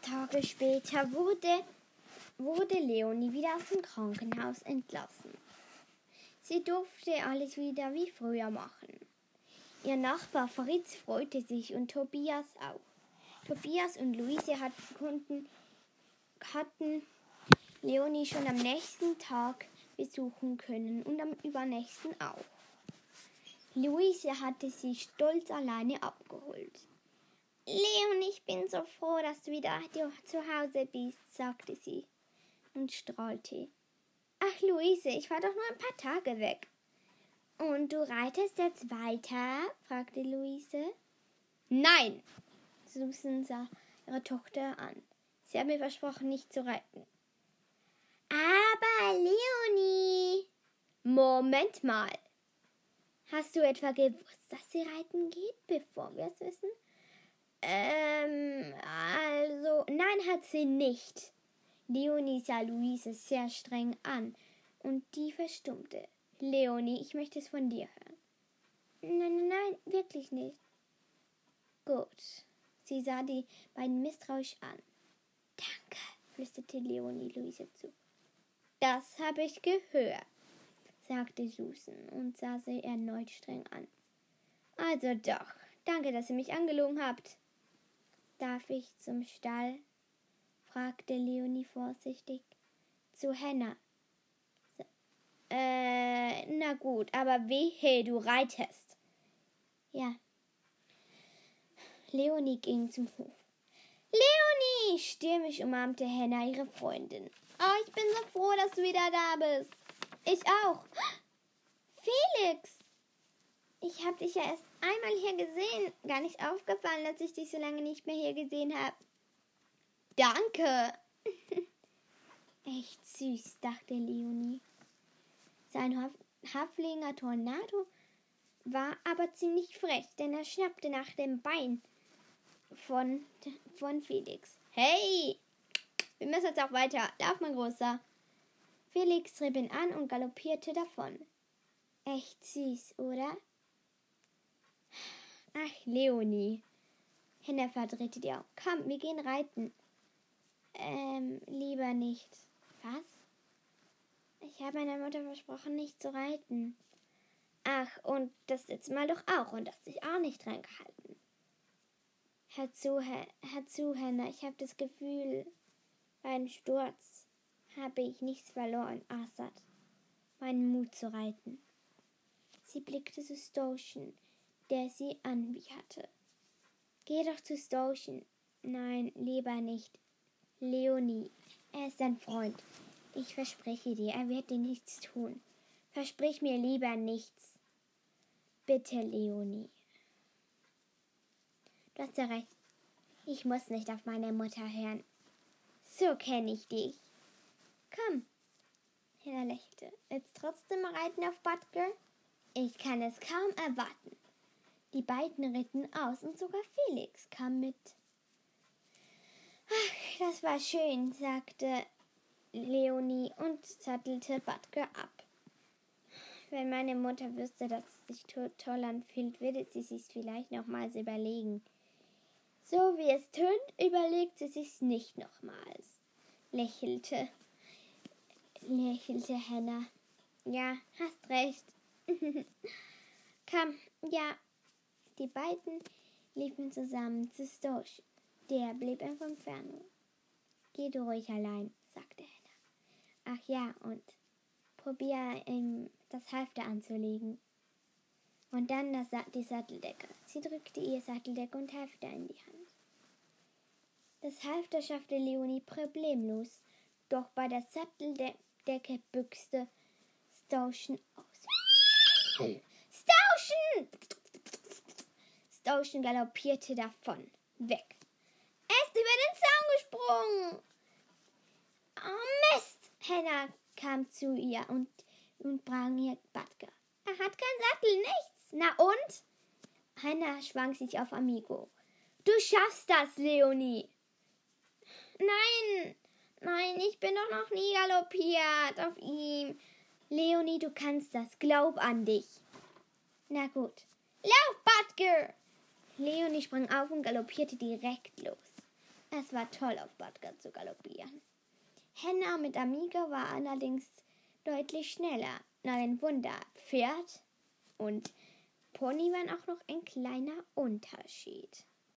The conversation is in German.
Tage später wurde, wurde Leonie wieder aus dem Krankenhaus entlassen. Sie durfte alles wieder wie früher machen. Ihr Nachbar Fritz freute sich und Tobias auch. Tobias und Luise hatten, hatten Leonie schon am nächsten Tag besuchen können und am übernächsten auch. Luise hatte sie stolz alleine abgeholt. Leon, ich bin so froh, dass du wieder zu Hause bist, sagte sie und strahlte. Ach, Luise, ich war doch nur ein paar Tage weg. Und du reitest jetzt weiter? fragte Luise. Nein, Susan sah ihre Tochter an. Sie hat mir versprochen, nicht zu reiten. Aber Leonie. Moment mal. Hast du etwa gewusst, dass sie reiten geht, bevor wir es wissen? Ähm, also, nein, hat sie nicht. Leonie sah Luise sehr streng an und die verstummte. Leonie, ich möchte es von dir hören. Nein, nein, nein, wirklich nicht. Gut. Sie sah die beiden misstrauisch an. Danke, flüsterte Leonie Luise zu. Das habe ich gehört, sagte Susan und sah sie erneut streng an. Also doch, danke, dass ihr mich angelogen habt. Darf ich zum Stall? fragte Leonie vorsichtig. Zu Henna. Äh, na gut, aber wehe, du reitest. Ja. Leonie ging zum Hof. Leonie! stürmisch umarmte Henna ihre Freundin. Oh, ich bin so froh, dass du wieder da bist. Ich auch. Ich habe dich ja erst einmal hier gesehen. Gar nicht aufgefallen, dass ich dich so lange nicht mehr hier gesehen habe. Danke. Echt süß, dachte Leonie. Sein Haf Haflinger Tornado war aber ziemlich frech, denn er schnappte nach dem Bein von, von Felix. Hey! Wir müssen jetzt auch weiter. Lauf, mein Großer. Felix trieb ihn an und galoppierte davon. Echt süß, oder? Ach, Leonie. Henna verdrehte die Augen. Komm, wir gehen reiten. Ähm, lieber nicht. Was? Ich habe meiner Mutter versprochen, nicht zu reiten. Ach, und das letzte Mal doch auch und hast dich auch nicht dran gehalten. Hör zu, hör, hör zu, Henna. Ich habe das Gefühl, beim Sturz habe ich nichts verloren, Assad. Meinen Mut zu reiten. Sie blickte zu Stoschen, der sie anwieherte. Geh doch zu Stoschen. Nein, lieber nicht. Leonie, er ist dein Freund. Ich verspreche dir, er wird dir nichts tun. Versprich mir lieber nichts. Bitte, Leonie. Du hast ja recht. Ich muss nicht auf meine Mutter hören. So kenne ich dich. Komm. Hilla lächelte. Jetzt trotzdem reiten auf Butker? Ich kann es kaum erwarten. Die beiden ritten aus und sogar Felix kam mit. Ach, das war schön, sagte Leonie und sattelte Butker ab. Wenn meine Mutter wüsste, dass es sich toll anfühlt, würde sie sich vielleicht nochmals überlegen. So wie es tönt, überlegt sie sich's nicht nochmals, lächelte, lächelte Hannah. Ja, hast recht. Komm, ja. Die beiden liefen zusammen zu Stosch. Der blieb in Entfernung. Geh du ruhig allein, sagte Hannah. Ach ja, und probier ihm das Halfter anzulegen. Und dann das, die Satteldecke. Sie drückte ihr Satteldecke und Halfter in die Hand. Das Halfter schaffte Leonie problemlos, doch bei der Satteldecke büchste Stauschen aus. Stauschen galoppierte davon, weg über den Zaun gesprungen. Oh Mist! Henna kam zu ihr und, und brang ihr Batka. Er hat keinen Sattel, nichts. Na und? Henna schwang sich auf Amigo. Du schaffst das, Leonie. Nein, nein, ich bin doch noch nie galoppiert auf ihm. Leonie, du kannst das. Glaub an dich. Na gut. Lauf, Butker! Leonie sprang auf und galoppierte direkt los. Es war toll, auf Badger zu galoppieren. Henna mit Amiga war allerdings deutlich schneller. Na, ein Wunder. Pferd und Pony waren auch noch ein kleiner Unterschied.